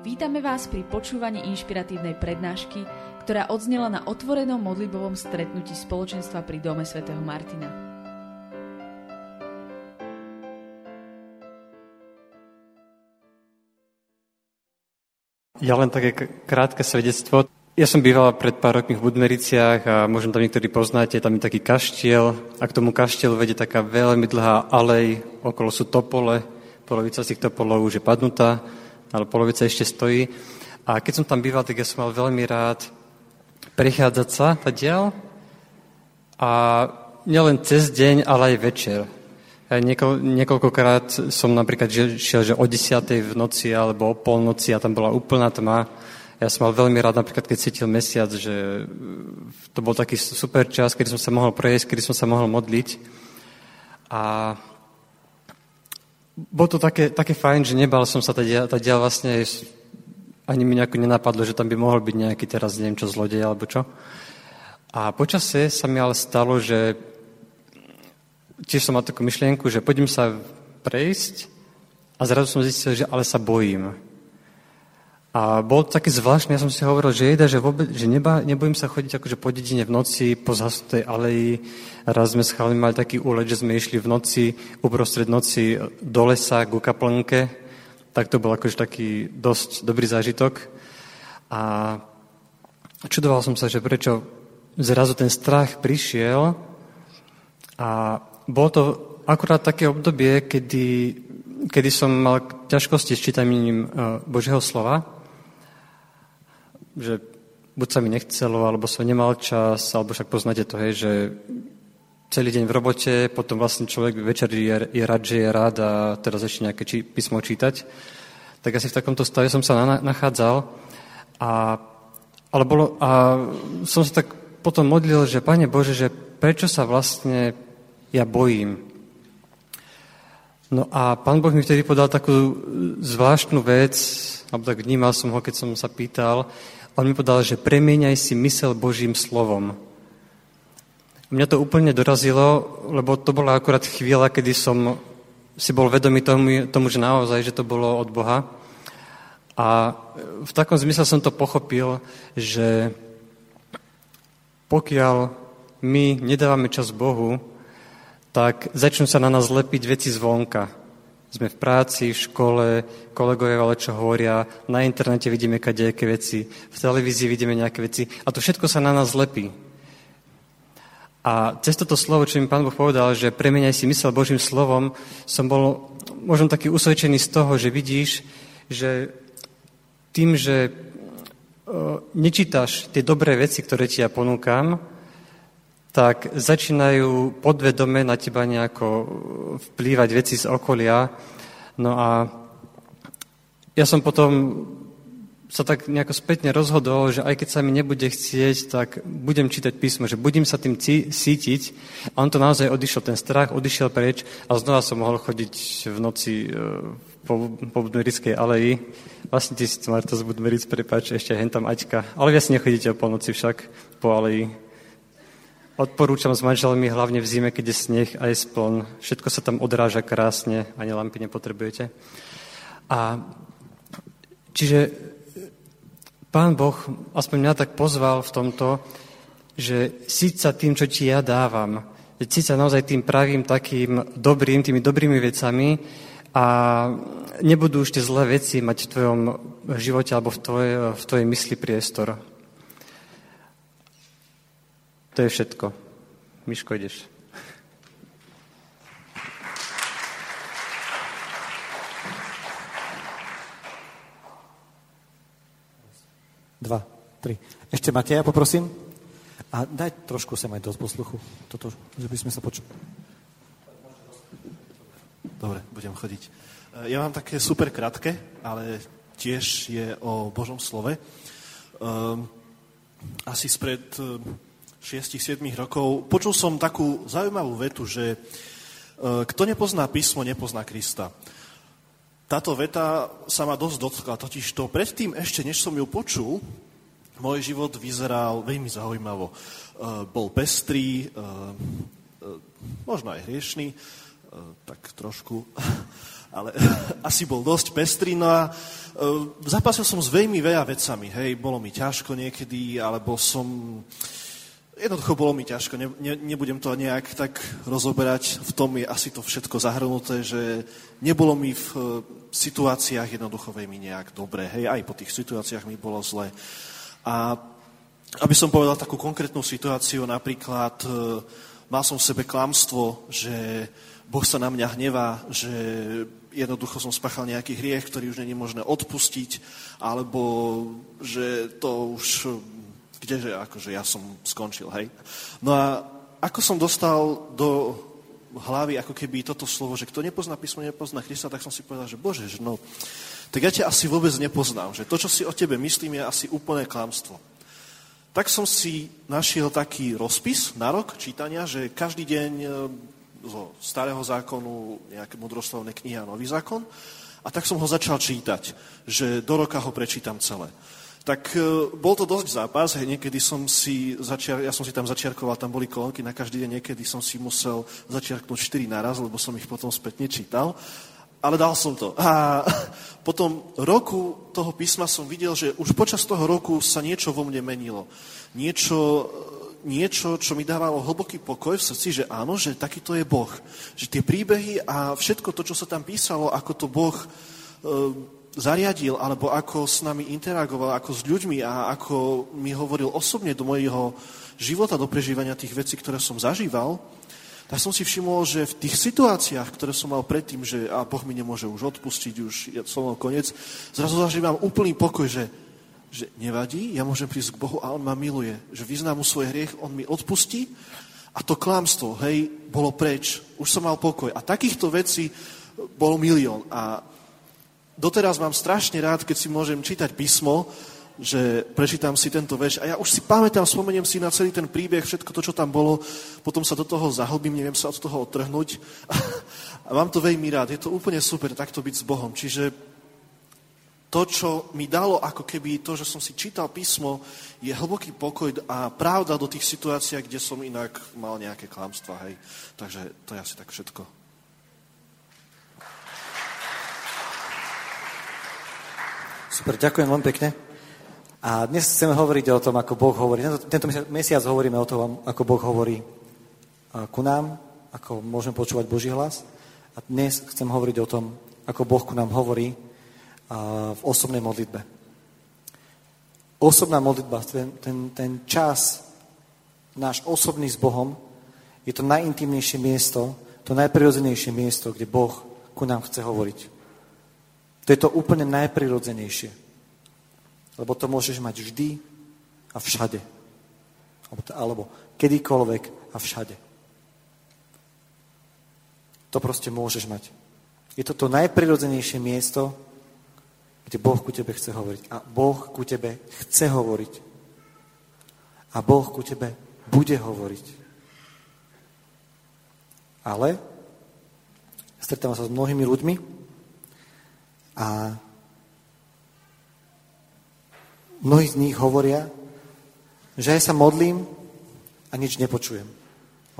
Vítame vás pri počúvaní inšpiratívnej prednášky, ktorá odznela na otvorenom modlibovom stretnutí spoločenstva pri Dome svätého Martina. Ja len také krátke svedectvo. Ja som býval pred pár rokmi v Budmericiach a možno tam niektorí poznáte, tam je taký kaštiel a k tomu kaštielu vedie taká veľmi dlhá alej, okolo sú topole, polovica z tých topolov už je padnutá ale polovica ešte stojí. A keď som tam býval, tak ja som mal veľmi rád prechádzať sa diel a nielen cez deň, ale aj večer. Ja niekoľ, niekoľkokrát som napríklad šiel, že o 10. v noci alebo o polnoci a tam bola úplná tma. Ja som mal veľmi rád napríklad, keď cítil mesiac, že to bol taký super čas, kedy som sa mohol prejsť, kedy som sa mohol modliť. A bolo to také, také fajn, že nebal som sa teda, teda vlastne ani mi nejako nenapadlo, že tam by mohol byť nejaký teraz neviem čo zlodej alebo čo. A počasie sa mi ale stalo, že tiež som mal takú myšlienku, že poďme sa prejsť a zrazu som zistil, že ale sa bojím. A bol taký zvláštny, ja som si hovoril, že jeda, že, vôbec, že neba, nebojím sa chodiť akože po dedine v noci, po zhasnutej aleji. Raz sme s mali taký úlet, že sme išli v noci, uprostred noci do lesa, ku kaplnke. Tak to bol akože taký dosť dobrý zážitok. A čudoval som sa, že prečo zrazu ten strach prišiel. A bolo to akurát také obdobie, kedy, kedy som mal ťažkosti s čítaním e, Božieho slova že buď sa mi nechcelo, alebo som nemal čas, alebo však poznáte to, hej, že celý deň v robote, potom vlastne človek večer je, je rád, že je rád a teraz ešte nejaké či, písmo čítať. Tak asi v takomto stave som sa na, nachádzal a, ale bolo, a som sa tak potom modlil, že Pane Bože, že prečo sa vlastne ja bojím? No a Pán Boh mi vtedy podal takú zvláštnu vec, alebo tak vnímal som ho, keď som sa pýtal, on mi povedal, že premieňaj si mysel Božím slovom. Mňa to úplne dorazilo, lebo to bola akurát chvíľa, kedy som si bol vedomý tomu, tomu, že naozaj, že to bolo od Boha. A v takom zmysle som to pochopil, že pokiaľ my nedávame čas Bohu, tak začnú sa na nás lepiť veci zvonka. Sme v práci, v škole, kolegovia ale čo hovoria, na internete vidíme kadejaké veci, v televízii vidíme nejaké veci a to všetko sa na nás lepí. A cez toto slovo, čo mi pán Boh povedal, že premeniaj si mysel Božím slovom, som bol možno taký usvedčený z toho, že vidíš, že tým, že nečítaš tie dobré veci, ktoré ti ja ponúkam, tak začínajú podvedome na teba nejako vplývať veci z okolia. No a ja som potom sa tak nejako spätne rozhodol, že aj keď sa mi nebude chcieť, tak budem čítať písmo, že budem sa tým cítiť. A on to naozaj odišiel, ten strach odišiel preč a znova som mohol chodiť v noci e, po, po Budmerickej aleji. Vlastne ty si Marta z Budmeric, prepáč, ešte hen tam Aťka. Ale vy asi nechodíte o polnoci však po aleji. Odporúčam s manželmi hlavne v zime, keď je sneh a je spln. Všetko sa tam odráža krásne, ani lampy nepotrebujete. A čiže pán Boh aspoň mňa tak pozval v tomto, že síť sa tým, čo ti ja dávam. Síť sa naozaj tým pravým, takým dobrým, tými dobrými vecami a nebudú tie zlé veci mať v tvojom živote alebo v tvojej, v tvojej mysli priestor. To je všetko. Miško, ideš. Dva, tri. Ešte Mateja, poprosím. A daj trošku sem aj do posluchu. Toto, že by sme sa počuli. Dobre, budem chodiť. Ja mám také super krátke, ale tiež je o Božom slove. Um, asi spred 6-7 rokov, počul som takú zaujímavú vetu, že e, kto nepozná písmo, nepozná Krista. Táto veta sa ma dosť dotkla, totiž to predtým ešte, než som ju počul, môj život vyzeral veľmi zaujímavo. E, bol pestrý, e, možno aj hriešný, tak trošku. ale asi bol dosť pestrý. No a zapasil som s veľmi veľa vecami, hej, bolo mi ťažko niekedy, alebo som Jednoducho bolo mi ťažko, ne, ne, nebudem to nejak tak rozoberať, v tom je asi to všetko zahrnuté, že nebolo mi v uh, situáciách jednoducho veľmi nejak dobre, hej, aj po tých situáciách mi bolo zle. A aby som povedal takú konkrétnu situáciu, napríklad uh, mal som v sebe klamstvo, že Boh sa na mňa hnevá, že jednoducho som spáchal nejaký hriech, ktorý už není možné odpustiť, alebo že to už kdeže akože ja som skončil, hej. No a ako som dostal do hlavy ako keby toto slovo, že kto nepozná písmo, nepozná Krista, tak som si povedal, že bože, že no, tak ja ťa asi vôbec nepoznám, že to, čo si o tebe myslím, je asi úplné klamstvo. Tak som si našiel taký rozpis na rok čítania, že každý deň e, zo starého zákonu nejaké mudroslovné knihy a nový zákon a tak som ho začal čítať, že do roka ho prečítam celé tak e, bol to dosť zápas, hej, niekedy som si začiar, ja som si tam začiarkoval, tam boli kolónky na každý deň, niekedy som si musel začiarknúť 4 naraz, lebo som ich potom spätne čítal, ale dal som to. A potom roku toho písma som videl, že už počas toho roku sa niečo vo mne menilo. Niečo, niečo, čo mi dávalo hlboký pokoj v srdci, že áno, že takýto je Boh. Že tie príbehy a všetko to, čo sa tam písalo, ako to Boh e, zariadil, alebo ako s nami interagoval, ako s ľuďmi a ako mi hovoril osobne do mojho života, do prežívania tých vecí, ktoré som zažíval, tak som si všimol, že v tých situáciách, ktoré som mal predtým, že a Boh mi nemôže už odpustiť, už je som koniec, zrazu zažívam úplný pokoj, že, že nevadí, ja môžem prísť k Bohu a On ma miluje, že vyznám mu svoj hriech, On mi odpustí a to klamstvo, hej, bolo preč, už som mal pokoj. A takýchto vecí bolo milión. A doteraz mám strašne rád, keď si môžem čítať písmo, že prečítam si tento veš a ja už si pamätám, spomeniem si na celý ten príbeh, všetko to, čo tam bolo, potom sa do toho zahlbím, neviem sa od toho odtrhnúť a mám to veľmi rád. Je to úplne super takto byť s Bohom. Čiže to, čo mi dalo ako keby to, že som si čítal písmo, je hlboký pokoj a pravda do tých situácií, kde som inak mal nejaké klamstva. Hej. Takže to je asi tak všetko. Super, ďakujem veľmi pekne. A dnes chceme hovoriť o tom, ako Boh hovorí. Tento, mesiac hovoríme o tom, ako Boh hovorí ku nám, ako môžeme počúvať Boží hlas. A dnes chcem hovoriť o tom, ako Boh ku nám hovorí v osobnej modlitbe. Osobná modlitba, ten, ten, ten čas, náš osobný s Bohom, je to najintimnejšie miesto, to najprirodzenejšie miesto, kde Boh ku nám chce hovoriť. To je to úplne najprirodzenejšie. Lebo to môžeš mať vždy a všade. Alebo, kedykoľvek a všade. To proste môžeš mať. Je to to najprirodzenejšie miesto, kde Boh ku tebe chce hovoriť. A Boh ku tebe chce hovoriť. A Boh ku tebe bude hovoriť. Ale stretávam sa s mnohými ľuďmi, a mnohí z nich hovoria, že ja sa modlím a nič nepočujem.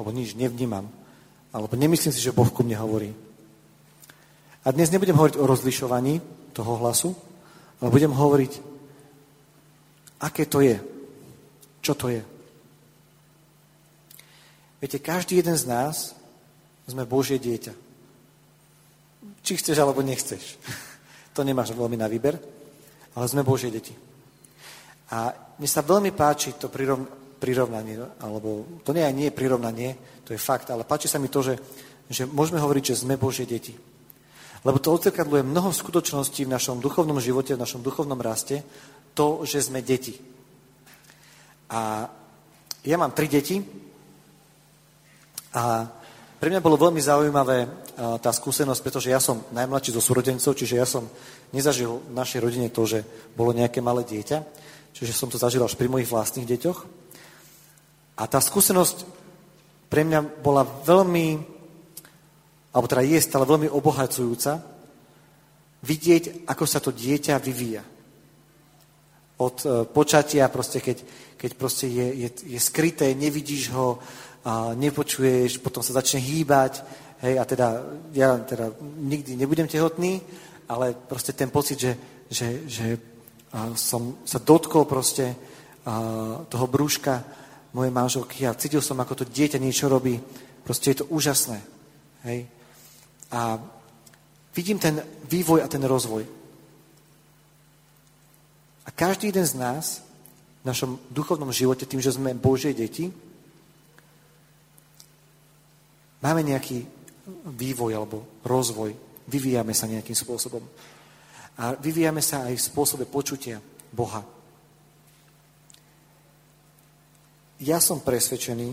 Alebo nič nevnímam. Alebo nemyslím si, že Boh ku mne hovorí. A dnes nebudem hovoriť o rozlišovaní toho hlasu, ale budem hovoriť, aké to je. Čo to je. Viete, každý jeden z nás sme Božie dieťa. Či chceš, alebo nechceš. To nemáš veľmi na výber, ale sme Božie deti. A mne sa veľmi páči to prirovnanie, alebo to nie, nie je prirovnanie, to je fakt, ale páči sa mi to, že, že môžeme hovoriť, že sme Božie deti. Lebo to odzrkadluje mnoho skutočností v našom duchovnom živote, v našom duchovnom raste, to, že sme deti. A ja mám tri deti a pre mňa bolo veľmi zaujímavé tá skúsenosť, pretože ja som najmladší zo súrodencov, čiže ja som nezažil v našej rodine to, že bolo nejaké malé dieťa, čiže som to zažil až pri mojich vlastných deťoch. A tá skúsenosť pre mňa bola veľmi, alebo teda je stále veľmi obohacujúca, vidieť, ako sa to dieťa vyvíja. Od e, počatia, proste, keď, keď proste je, je, je skryté, nevidíš ho, a nepočuješ, potom sa začne hýbať, hej, a teda ja teda nikdy nebudem tehotný, ale proste ten pocit, že, že, že som sa dotkol proste toho brúška mojej manželky a cítil som, ako to dieťa niečo robí. Proste je to úžasné. Hej. A vidím ten vývoj a ten rozvoj. A každý jeden z nás v našom duchovnom živote, tým, že sme Božie deti, máme nejaký vývoj alebo rozvoj. Vyvíjame sa nejakým spôsobom. A vyvíjame sa aj v spôsobe počutia Boha. Ja som presvedčený,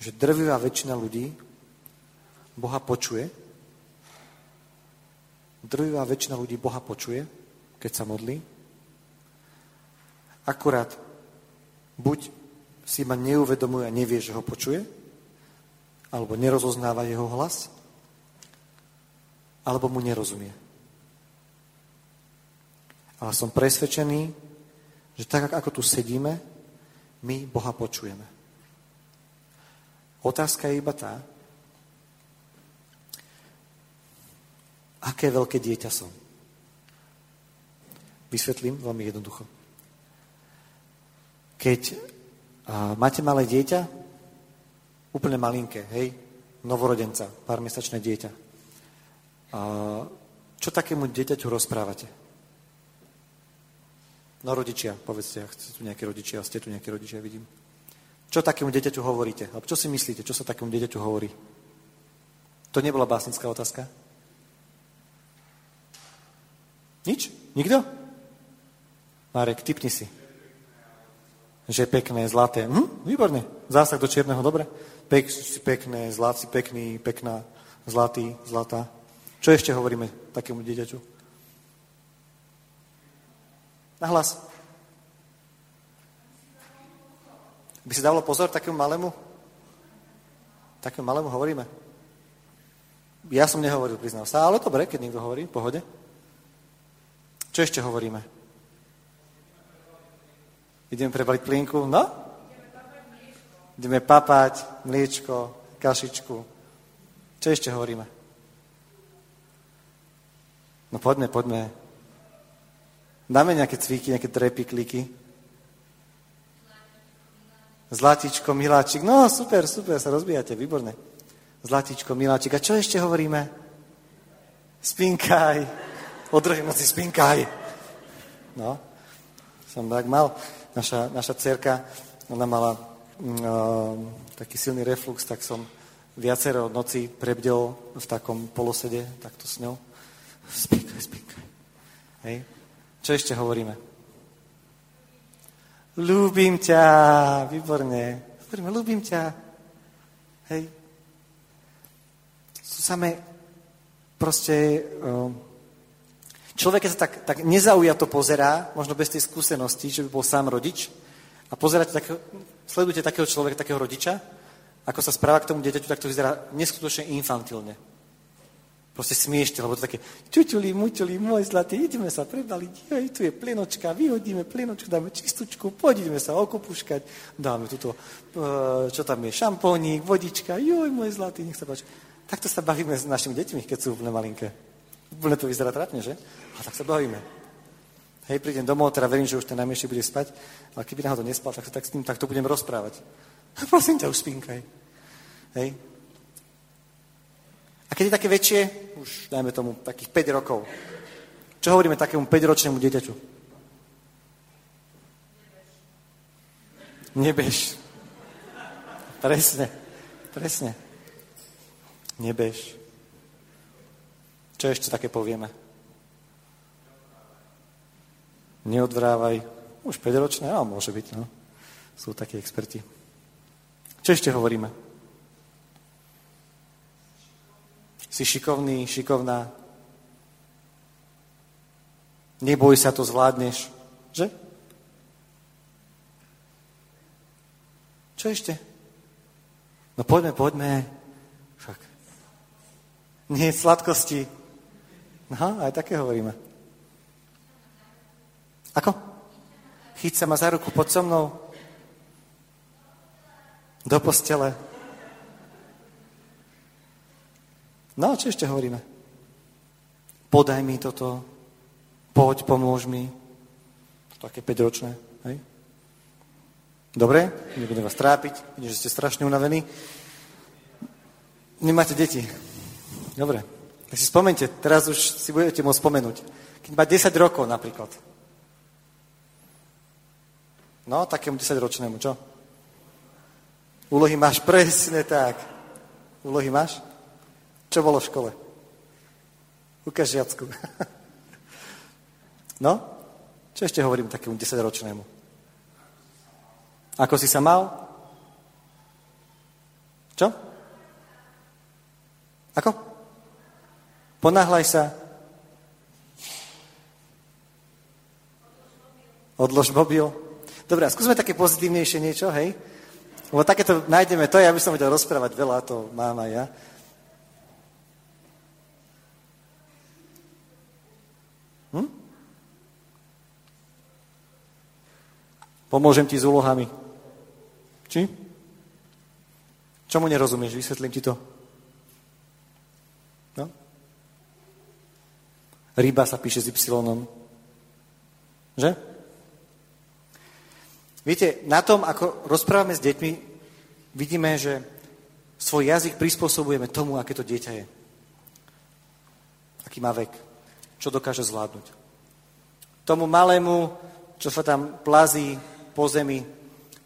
že drvivá väčšina ľudí Boha počuje. Drvivá väčšina ľudí Boha počuje, keď sa modlí. Akurát buď si ma neuvedomuje a nevie, že ho počuje, alebo nerozoznáva jeho hlas, alebo mu nerozumie. Ale som presvedčený, že tak, ako tu sedíme, my Boha počujeme. Otázka je iba tá, aké veľké dieťa som. Vysvetlím veľmi jednoducho. Keď máte malé dieťa, úplne malinké, hej, novorodenca, pár mesačné dieťa, a čo takému dieťaťu rozprávate? No rodičia, povedzte, ak ste tu nejakí rodičia, ste tu nejakí rodičia, vidím. Čo takému dieťaťu hovoríte? Alebo čo si myslíte, čo sa takému dieťaťu hovorí? To nebola básnická otázka? Nič? Nikto? Marek, typni si. Že pekné, zlaté. Hm, výborne. Zásah do čierneho, dobre. Pek, pekné, zlatý, pekný, pekná, zlatý, zlatá. Čo ešte hovoríme takému dieťaťu? Na hlas. By si dávalo pozor takému malému? Takému malému hovoríme? Ja som nehovoril, priznal sa, ale dobre, keď niekto hovorí, pohode. Čo ešte hovoríme? Ideme prebaliť plínku? No? Ideme papať, mliečko, kašičku. Čo ešte hovoríme? No poďme, poďme. Dáme nejaké cvíky, nejaké trepy, kliky. Zlatičko, miláčik. No, super, super, sa rozbíjate, výborne. Zlatičko, miláčik. A čo ešte hovoríme? Spinkaj. O druhej noci spinkaj. No, som tak mal. Naša, naša cerka, ona mala taký silný reflux, tak som viacero noci prebdel v takom polosede, takto s ňou. Spíkaj, spíkaj. Hej. Čo ešte hovoríme? Ľúbim ťa, výborne. Hovoríme, ľúbim ťa. Hej. Sú samé proste... Um, človek sa tak, tak nezaujato pozerá, možno bez tej skúsenosti, že by bol sám rodič, a pozeráte takého, sledujete takého človeka, takého rodiča, ako sa správa k tomu dieťaťu, tak to vyzerá neskutočne infantilne. Proste smiešte, lebo to také čučuli, mučuli, môj zlatý, ideme sa prebaliť, joj, tu je plenočka, vyhodíme plenočku, dáme čistúčku, poďme sa okopuškať, dáme tuto, e, čo tam je, šampónik, vodička, joj, môj zlatý, nech sa páči. Takto sa bavíme s našimi deťmi, keď sú úplne malinké. Úplne to vyzerá trápne, že? A tak sa bavíme. Hej, prídem domov, teda verím, že už ten najmenší bude spať, ale keby náhodou nespal, tak tak s ním takto budem rozprávať. Prosím ťa, už spínkaj. Hej, a keď je také väčšie, už dajme tomu takých 5 rokov, čo hovoríme takému 5-ročnému dieťaťu? Nebež. Presne, presne. Nebež. Čo ešte také povieme? Neodvrávaj. Už 5-ročné, ale môže byť, no. Sú takí experti. Čo ešte hovoríme? Si šikovný, šikovná. Neboj sa, to zvládneš. Že? Čo ešte? No poďme, poďme. Však. Nie sladkosti. No, aj také hovoríme. Ako? Chyť sa ma za ruku pod so mnou. Do postele. No, čo ešte hovoríme? Podaj mi toto, poď, pomôž mi. Také 5-ročné, hej? Dobre, nebudem vás trápiť, vidím, že ste strašne unavení. Nemáte deti. Dobre, tak si spomente, teraz už si budete môcť spomenúť. Keď má 10 rokov napríklad. No, takému 10-ročnému, čo? Úlohy máš presne tak. Úlohy máš? Čo bolo v škole? Ukáž žiacku. No? Čo ešte hovorím takému desaťročnému? Ako si sa mal? Čo? Ako? Ponáhľaj sa. Odlož mobil. Dobre, skúsme také pozitívnejšie niečo, hej? Lebo takéto nájdeme, to ja by som vedel rozprávať veľa, to mám aj ja. Hm? Pomôžem ti s úlohami. Či? Čomu nerozumieš? Vysvetlím ti to. No? Ryba sa píše s Y. Že? Viete, na tom, ako rozprávame s deťmi, vidíme, že svoj jazyk prispôsobujeme tomu, aké to dieťa je. Aký má vek čo dokáže zvládnuť. Tomu malému, čo sa tam plazí po zemi,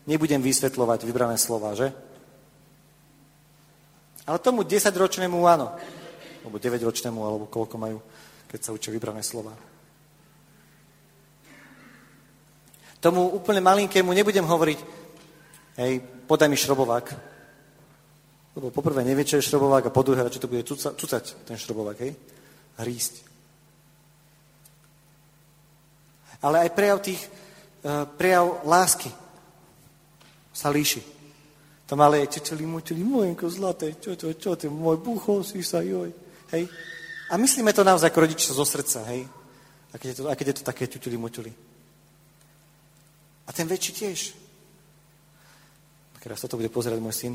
nebudem vysvetľovať vybrané slova, že? Ale tomu 10-ročnému áno. Alebo 9-ročnému, alebo koľko majú, keď sa učia vybrané slova. Tomu úplne malinkému nebudem hovoriť, hej, podaj mi šrobovák. Lebo poprvé nevie, čo je šrobovák a po druhé, čo to bude cucať, ten šrobovák, hej? Hrísť. Ale aj prejav tých, uh, prejav lásky sa líši. To malé je, čeli, môj, čeli, mojenko zlaté, čo, čo, čo, ty, môj bucho si sa, joj. Hej. A myslíme to naozaj ako rodičia zo srdca, hej. A keď je to, a keď je to také ťuťuli, muťuli. A ten väčší tiež. Teraz toto bude pozerať môj syn,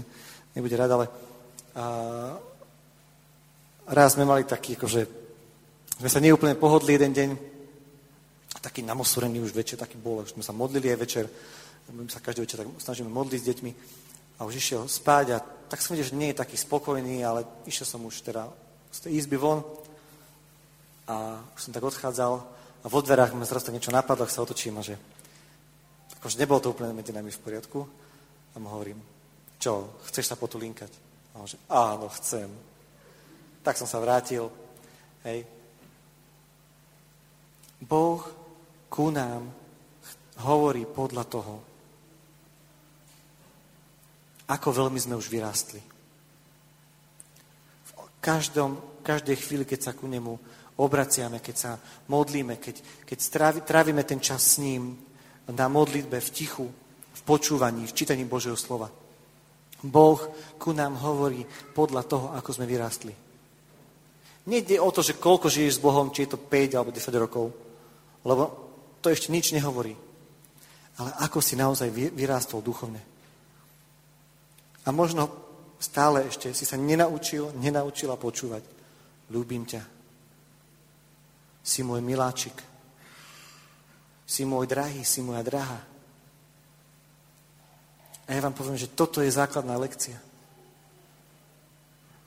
nebude rád, ale a, raz sme mali taký, akože sme sa neúplne pohodli jeden deň, taký namosorený už večer, taký bol, už sme sa modlili aj večer, my sa každý večer tak snažíme modliť s deťmi. A už išiel spať a tak som videl, že nie je taký spokojný, ale išiel som už teda z tej izby von a už som tak odchádzal a vo dverách mi zrazu niečo napadlo, sa otočím a že akože nebolo to úplne medzi nami v poriadku a mu hovorím, čo, chceš sa potulinkať? A on že, áno, chcem. Tak som sa vrátil, hej. Boh ku nám hovorí podľa toho, ako veľmi sme už vyrástli. V každom, každej chvíli, keď sa ku nemu obraciame, keď sa modlíme, keď, keď strávi, ten čas s ním na modlitbe, v tichu, v počúvaní, v čítaní Božieho slova. Boh ku nám hovorí podľa toho, ako sme vyrástli. Nejde o to, že koľko žiješ s Bohom, či je to 5 alebo 10 rokov, lebo to ešte nič nehovorí. Ale ako si naozaj vyrástol duchovne. A možno stále ešte si sa nenaučil, nenaučila počúvať. Ľúbim ťa. Si môj miláčik. Si môj drahý, si moja drahá. A ja vám poviem, že toto je základná lekcia.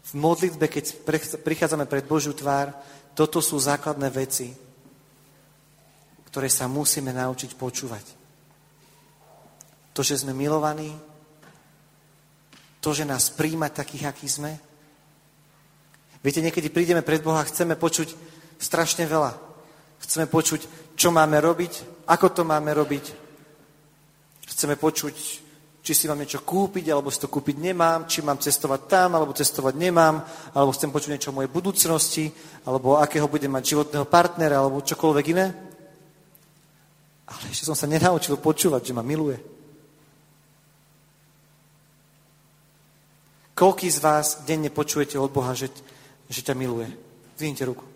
V modlitbe, keď prichádzame pred Božiu tvár, toto sú základné veci, ktoré sa musíme naučiť počúvať. To, že sme milovaní, to, že nás príjma takých, akí sme. Viete, niekedy prídeme pred Boha a chceme počuť strašne veľa. Chceme počuť, čo máme robiť, ako to máme robiť. Chceme počuť, či si mám niečo kúpiť, alebo si to kúpiť nemám, či mám cestovať tam, alebo cestovať nemám, alebo chcem počuť niečo o mojej budúcnosti, alebo akého budem mať životného partnera, alebo čokoľvek iné. Ale ešte som sa nenaučil počúvať, že ma miluje. Koľký z vás denne počujete od Boha, že, že ťa miluje? Zvinite ruku.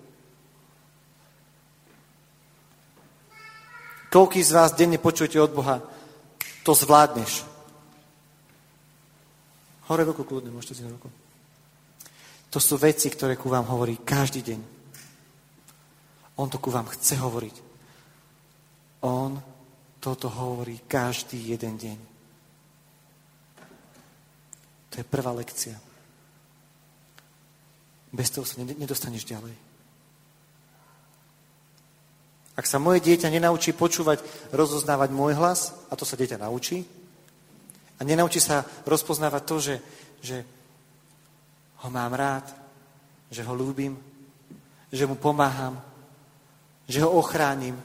Koľký z vás denne počujete od Boha, to zvládneš? Hore ruku kľudne, môžete si na ruku. To sú veci, ktoré ku vám hovorí každý deň. On to ku vám chce hovoriť. On toto hovorí každý jeden deň. To je prvá lekcia. Bez toho sa nedostaneš ďalej. Ak sa moje dieťa nenaučí počúvať, rozoznávať môj hlas, a to sa dieťa naučí, a nenaučí sa rozpoznávať to, že, že ho mám rád, že ho ľúbim, že mu pomáham, že ho ochránim.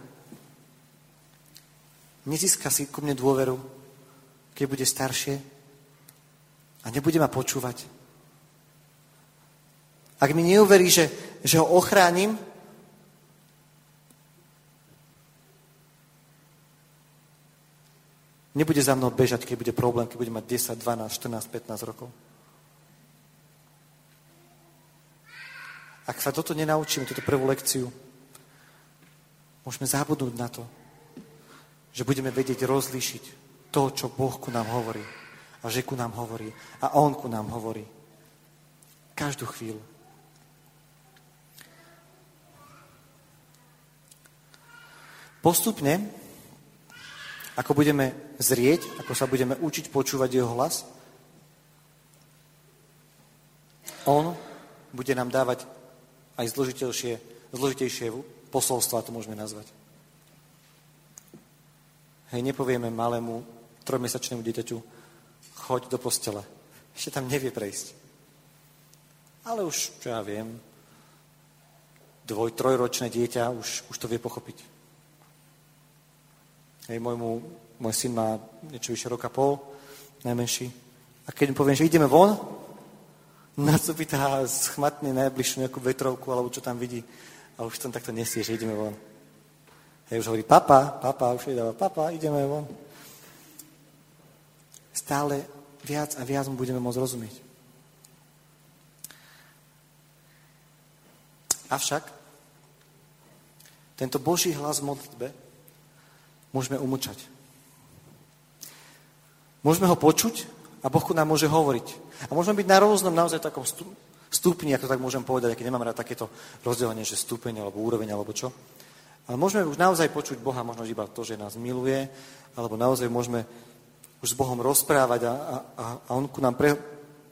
Nezíska si ku mne dôveru, keď bude staršie a nebude ma počúvať. Ak mi neuverí, že, že ho ochránim, Nebude za mnou bežať, keď bude problém, keď bude mať 10, 12, 14, 15 rokov. Ak sa toto nenaučíme, túto prvú lekciu, môžeme zabudnúť na to, že budeme vedieť rozlíšiť to, čo Boh ku nám hovorí. A že ku nám hovorí. A On ku nám hovorí. Každú chvíľu. Postupne ako budeme zrieť, ako sa budeme učiť počúvať jeho hlas, on bude nám dávať aj zložitejšie, zložitejšie posolstva, to môžeme nazvať. Hej, nepovieme malému trojmesačnému dieťaťu, choď do postele. Ešte tam nevie prejsť. Ale už, čo ja viem, dvoj, trojročné dieťa už, už to vie pochopiť. Hej, môjmu, môj syn má niečo vyše roka pol, najmenší. A keď mu poviem, že ideme von, nacupitá schmatne najbližšiu nejakú vetrovku, alebo čo tam vidí. A už tam takto nesie, že ideme von. Hej, už hovorí, papa, papa, už je dáva, papa, ideme von. Stále viac a viac mu budeme môcť rozumieť. Avšak tento Boží hlas v modlitbe môžeme umlčať. Môžeme ho počuť a Boh nám môže hovoriť. A môžeme byť na rôznom naozaj takom stupni, ako tak môžem povedať, keď nemám rád takéto rozdelenie, že stupeň alebo úroveň alebo čo. Ale môžeme už naozaj počuť Boha, možno iba to, že nás miluje, alebo naozaj môžeme už s Bohom rozprávať a, a, a On ku nám pre,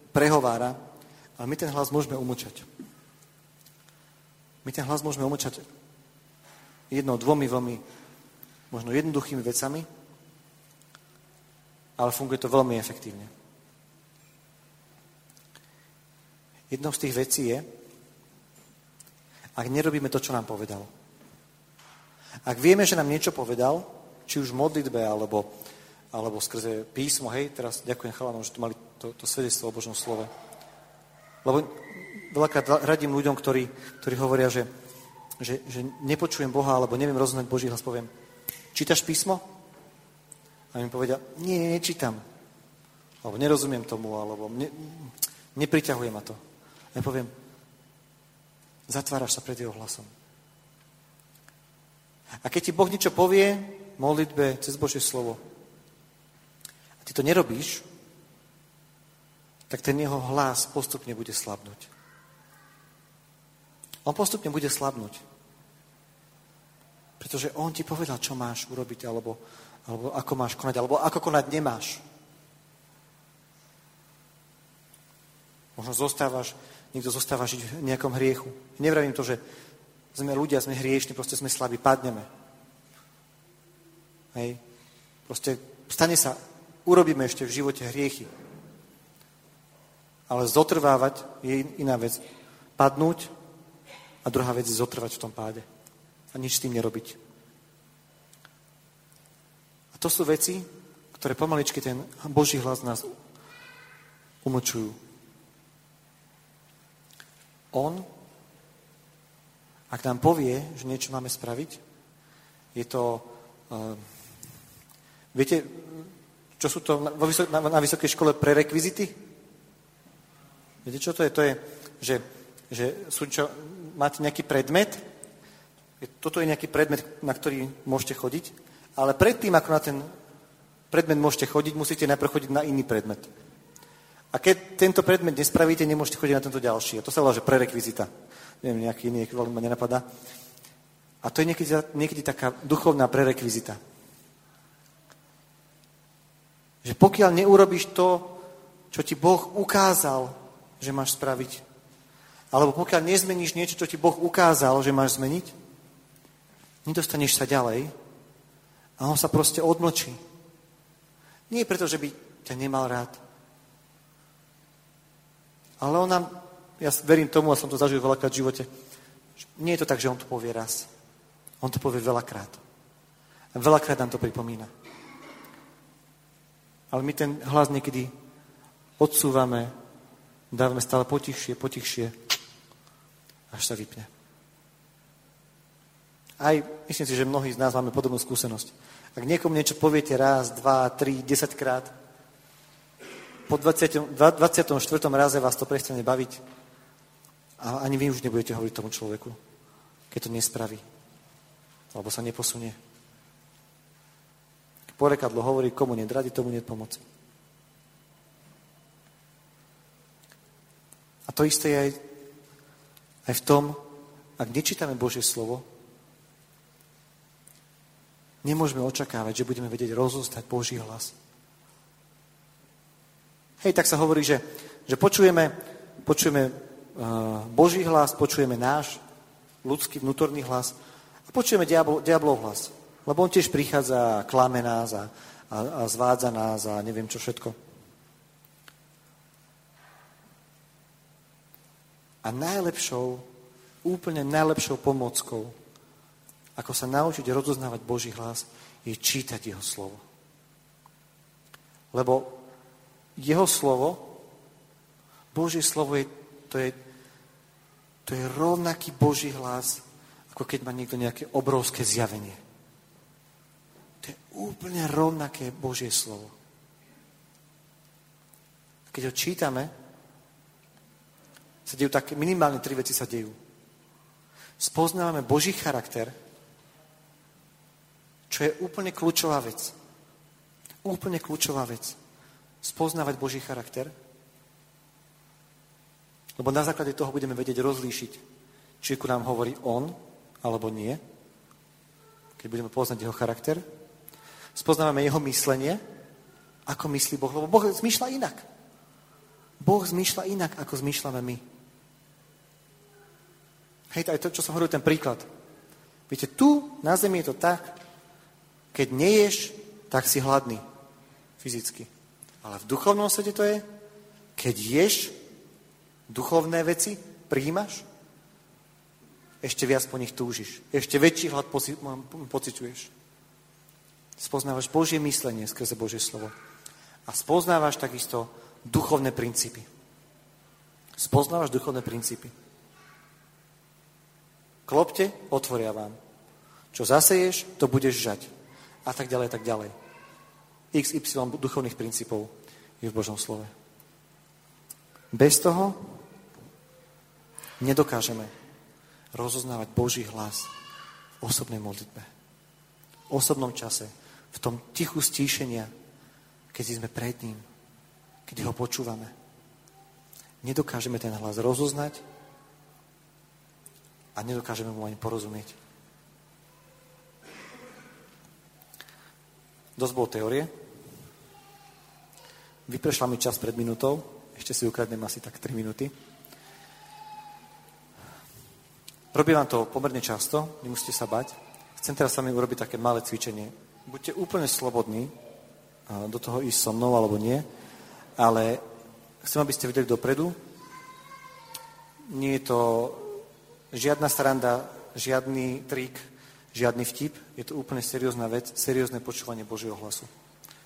prehovára, ale my ten hlas môžeme umlčať. My ten hlas môžeme umlčať jednou, dvomi veľmi možno jednoduchými vecami, ale funguje to veľmi efektívne. Jednou z tých vecí je, ak nerobíme to, čo nám povedal. Ak vieme, že nám niečo povedal, či už v modlitbe, alebo, alebo skrze písmo, hej, teraz ďakujem chalanom, že tu mali to, to svedectvo o Božom slove. Lebo veľakrát radím ľuďom, ktorí, ktorí hovoria, že, že, že nepočujem Boha, alebo neviem rozoznať Boží hlas, poviem, čítaš písmo? A mi povedia, nie, nečítam. Alebo nerozumiem tomu, alebo ne, nepriťahuje ma to. A ja poviem, zatváraš sa pred jeho hlasom. A keď ti Boh niečo povie, modlitbe, cez Božie slovo, a ty to nerobíš, tak ten jeho hlas postupne bude slabnúť. On postupne bude slabnúť. Pretože on ti povedal, čo máš urobiť, alebo, alebo ako máš konať, alebo ako konať nemáš. Možno zostávaš, niekto zostáva žiť v nejakom hriechu. Nevravím to, že sme ľudia, sme hriešni, proste sme slabí, padneme. Hej. Proste stane sa, urobíme ešte v živote hriechy. Ale zotrvávať je iná vec. Padnúť a druhá vec je zotrvať v tom páde a nič s tým nerobiť. To sú veci, ktoré pomaličky ten Boží hlas nás umlčujú. On, ak nám povie, že niečo máme spraviť, je to... Uh, viete, čo sú to na, na, na vysokej škole prerekvizity? Viete, čo to je? To je, že, že sú čo, máte nejaký predmet toto je nejaký predmet, na ktorý môžete chodiť, ale predtým, ako na ten predmet môžete chodiť, musíte najprv chodiť na iný predmet. A keď tento predmet nespravíte, nemôžete chodiť na tento ďalší. A to sa volá, že prerekvizita. Neviem, nejaký iný ekvivalent ma nenapadá. A to je niekedy, niekedy taká duchovná prerekvizita. Že pokiaľ neurobiš to, čo ti Boh ukázal, že máš spraviť, alebo pokiaľ nezmeníš niečo, čo ti Boh ukázal, že máš zmeniť, nedostaneš sa ďalej a on sa proste odmlčí. Nie preto, že by ťa nemal rád. Ale on nám, ja verím tomu, a som to zažil veľakrát v živote, nie je to tak, že on to povie raz. On to povie veľakrát. A veľakrát nám to pripomína. Ale my ten hlas niekedy odsúvame, dávame stále potichšie, potichšie, až sa vypne. Aj myslím si, že mnohí z nás máme podobnú skúsenosť. Ak niekomu niečo poviete raz, dva, tri, desaťkrát, po 20, 24. raze vás to prestane baviť a ani vy už nebudete hovoriť tomu človeku, keď to nespraví alebo sa neposunie. Porekadlo hovorí, komu nedradi, tomu nie pomoci. A to isté je aj, aj v tom, ak nečítame Božie slovo, nemôžeme očakávať, že budeme vedieť rozoznať Boží hlas. Hej, tak sa hovorí, že, že počujeme, počujeme uh, Boží hlas, počujeme náš ľudský vnútorný hlas a počujeme diablo, diablov hlas. Lebo on tiež prichádza a klame nás a, a, a zvádza nás a neviem čo všetko. A najlepšou, úplne najlepšou pomockou, ako sa naučiť rozoznávať Boží hlas, je čítať Jeho slovo. Lebo Jeho slovo, Božie slovo je, to je, to je rovnaký Boží hlas, ako keď má niekto nejaké obrovské zjavenie. To je úplne rovnaké Božie slovo. Keď ho čítame, sa dejú tak, minimálne tri veci sa dejú. Spoznávame Boží charakter, čo je úplne kľúčová vec. Úplne kľúčová vec. Spoznávať Boží charakter, lebo na základe toho budeme vedieť rozlíšiť, či ku nám hovorí On, alebo nie, keď budeme poznať jeho charakter. Spoznávame jeho myslenie, ako myslí Boh, lebo Boh zmýšľa inak. Boh zmýšľa inak, ako zmýšľame my. Hej, aj to, čo som hovoril, ten príklad. Viete, tu na zemi je to tak, keď neješ, tak si hladný fyzicky. Ale v duchovnom svete to je, keď ješ duchovné veci, príjimaš, ešte viac po nich túžiš. Ešte väčší hlad poci- pociťuješ. Spoznávaš Božie myslenie skrze Božie slovo. A spoznávaš takisto duchovné princípy. Spoznávaš duchovné princípy. Klopte, otvoria vám. Čo zaseješ, to budeš žať. A tak ďalej, tak ďalej. XY duchovných princípov je v Božom slove. Bez toho nedokážeme rozoznávať Boží hlas v osobnej modlitbe. V osobnom čase, v tom tichu stíšenia, keď sme pred ním, keď ho počúvame. Nedokážeme ten hlas rozoznať a nedokážeme mu ani porozumieť. Dosť bol teórie. Vyprešla mi čas pred minútou. Ešte si ukradnem asi tak 3 minúty. Robím vám to pomerne často, nemusíte sa bať. Chcem teraz sami urobiť také malé cvičenie. Buďte úplne slobodní do toho ísť so mnou alebo nie, ale chcem, aby ste vedeli dopredu. Nie je to žiadna stranda, žiadny trik, žiadny vtip. Je to úplne seriózna vec, seriózne počúvanie Božieho hlasu.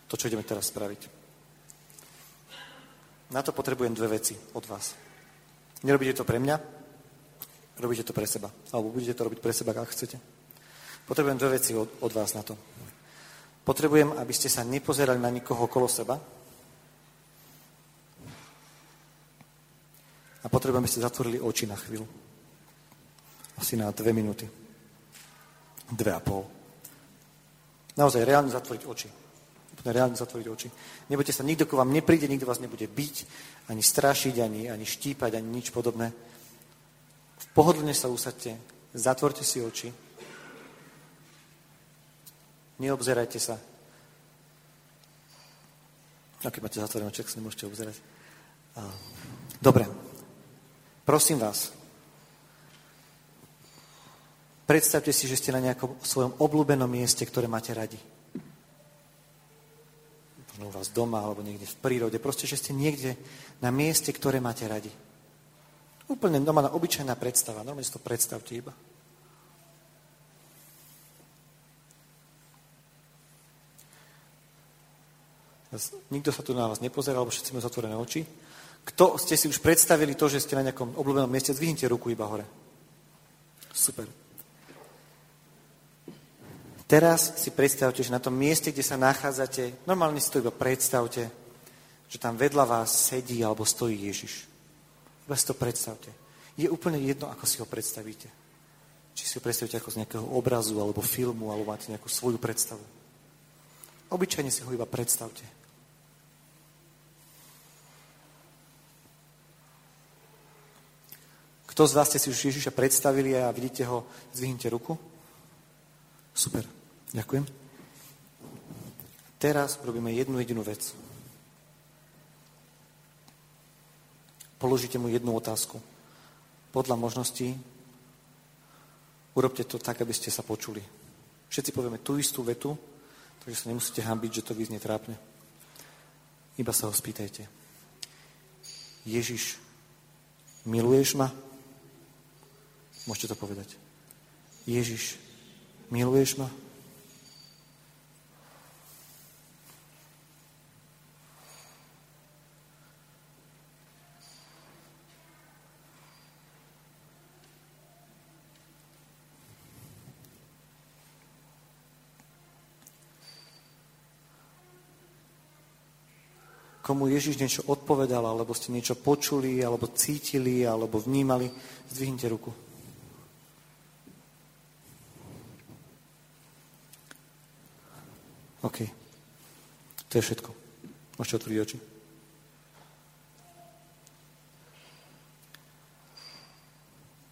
To, čo ideme teraz spraviť. Na to potrebujem dve veci od vás. Nerobíte to pre mňa, robíte to pre seba. Alebo budete to robiť pre seba, ak chcete. Potrebujem dve veci od, od vás na to. Potrebujem, aby ste sa nepozerali na nikoho okolo seba. A potrebujem, aby ste zatvorili oči na chvíľu. Asi na dve minúty. Dve a pol. Naozaj, reálne zatvoriť oči. schopné reálne zatvoriť oči. Nebojte sa, nikto k vám nepríde, nikto vás nebude byť, ani strašiť, ani, ani štípať, ani nič podobné. Pohodlne sa usadte, zatvorte si oči, neobzerajte sa. A keď máte zatvorené oči, sa nemôžete obzerať. Dobre, prosím vás, predstavte si, že ste na nejakom svojom obľúbenom mieste, ktoré máte radi možno u vás doma alebo niekde v prírode, proste, že ste niekde na mieste, ktoré máte radi. Úplne na obyčajná predstava, normálne si to predstavte iba. Nikto sa tu na vás nepozerá, alebo všetci máme zatvorené oči. Kto ste si už predstavili to, že ste na nejakom obľúbenom mieste, zdvihnite ruku iba hore. Super. Teraz si predstavte, že na tom mieste, kde sa nachádzate, normálne si to iba predstavte, že tam vedľa vás sedí alebo stojí Ježiš. Iba si to predstavte. Je úplne jedno, ako si ho predstavíte. Či si ho predstavíte ako z nejakého obrazu alebo filmu, alebo máte nejakú svoju predstavu. Obyčajne si ho iba predstavte. Kto z vás ste si už Ježiša predstavili a vidíte ho, zvihnite ruku? Super. Ďakujem. Teraz robíme jednu jedinú vec. Položíte mu jednu otázku. Podľa možností urobte to tak, aby ste sa počuli. Všetci povieme tú istú vetu, takže sa nemusíte hambiť, že to vyznie trápne. Iba sa ho spýtajte. Ježiš, miluješ ma? Môžete to povedať. Ježiš, miluješ ma? Komu Ježiš niečo odpovedal, alebo ste niečo počuli, alebo cítili, alebo vnímali, zdvihnite ruku. OK. To je všetko. Môžete otvoriť oči.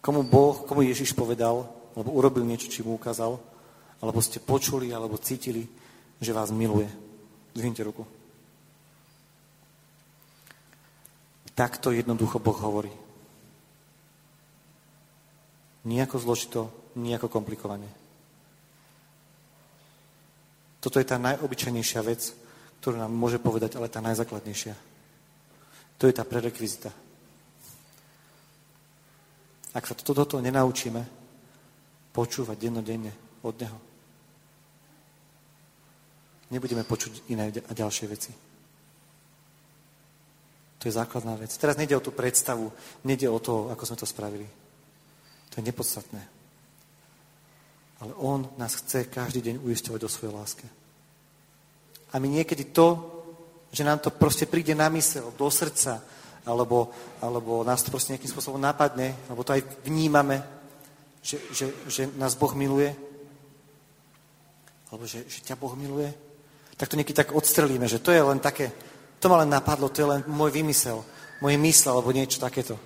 Komu Boh, komu Ježiš povedal, alebo urobil niečo, či mu ukázal, alebo ste počuli, alebo cítili, že vás miluje. Zdvihnite ruku. Takto jednoducho Boh hovorí. Nijako zložito, nijako komplikovane. Toto je tá najobyčajnejšia vec, ktorú nám môže povedať, ale tá najzákladnejšia. To je tá prerekvizita. Ak sa toto, toto nenaučíme, počúvať dennodenne od Neho, nebudeme počuť iné a ďalšie veci. To je základná vec. Teraz nejde o tú predstavu, nejde o to, ako sme to spravili. To je nepodstatné. Ale On nás chce každý deň uistovať o svojej láske. A my niekedy to, že nám to proste príde na mysel, do srdca, alebo, alebo nás to proste nejakým spôsobom napadne, alebo to aj vnímame, že, že, že nás Boh miluje, alebo že, že ťa Boh miluje, tak to niekedy tak odstrelíme, že to je len také, to ma len napadlo, to je len môj vymysel, moje mysle alebo niečo takéto.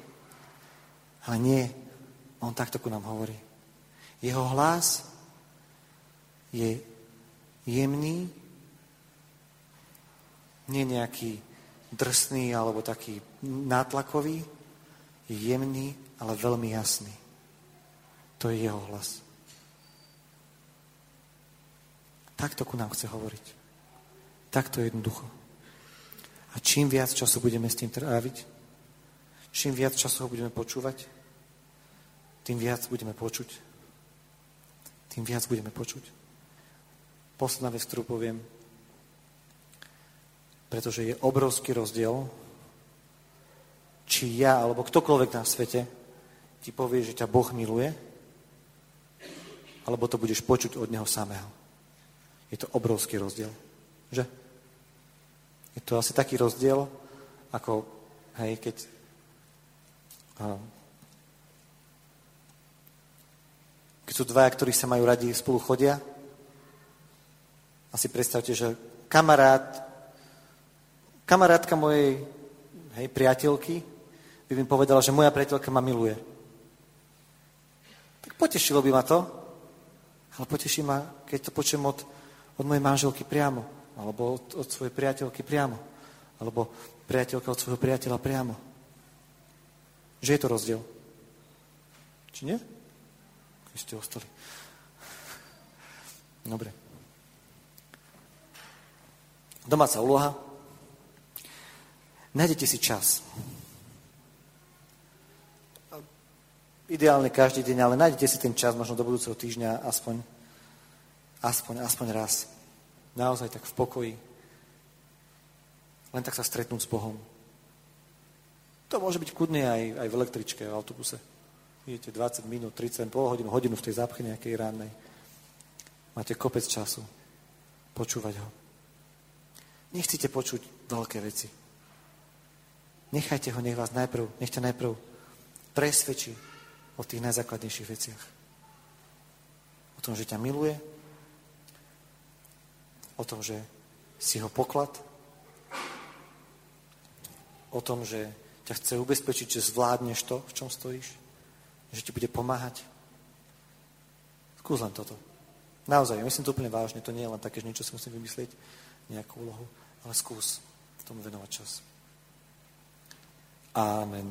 Ale nie, on takto ku nám hovorí. Jeho hlas je jemný, nie nejaký drsný alebo taký nátlakový, je jemný, ale veľmi jasný. To je jeho hlas. Takto ku nám chce hovoriť. Takto jednoducho. A čím viac času budeme s tým tráviť, čím viac času ho budeme počúvať, tým viac budeme počuť. Tým viac budeme počuť. Posledná vec, ktorú poviem, pretože je obrovský rozdiel, či ja alebo ktokoľvek na svete ti povie, že ťa Boh miluje, alebo to budeš počuť od Neho samého. Je to obrovský rozdiel. Že? Je to asi taký rozdiel, ako hej, keď keď sú dvaja, ktorí sa majú radi, spolu chodia A si predstavte, že kamarát, kamarátka mojej hej, priateľky by mi povedala, že moja priateľka ma miluje. Tak potešilo by ma to, ale poteší ma, keď to počujem od, od mojej manželky priamo, alebo od, od svojej priateľky priamo, alebo priateľka od svojho priateľa priamo. Že je to rozdiel. Či nie? Keď ste ostali. Dobre. Domáca úloha. Nájdete si čas. Ideálne každý deň, ale nájdete si ten čas možno do budúceho týždňa aspoň, aspoň, aspoň raz. Naozaj tak v pokoji. Len tak sa stretnúť s Bohom. To môže byť kudne aj, aj v električke, v autobuse. Idete 20 minút, 30, pol hodinu, hodinu v tej zápche nejakej rannej. Máte kopec času počúvať ho. Nechcete počuť veľké veci. Nechajte ho, nech vás najprv, nech ťa najprv presvedčí o tých najzákladnejších veciach. O tom, že ťa miluje, o tom, že si ho poklad, o tom, že ťa chce ubezpečiť, že zvládneš to, v čom stojíš, že ti bude pomáhať. Skús len toto. Naozaj, ja myslím to úplne vážne, to nie je len také, že niečo si musím vymyslieť, nejakú úlohu, ale skús tomu venovať čas. Amen.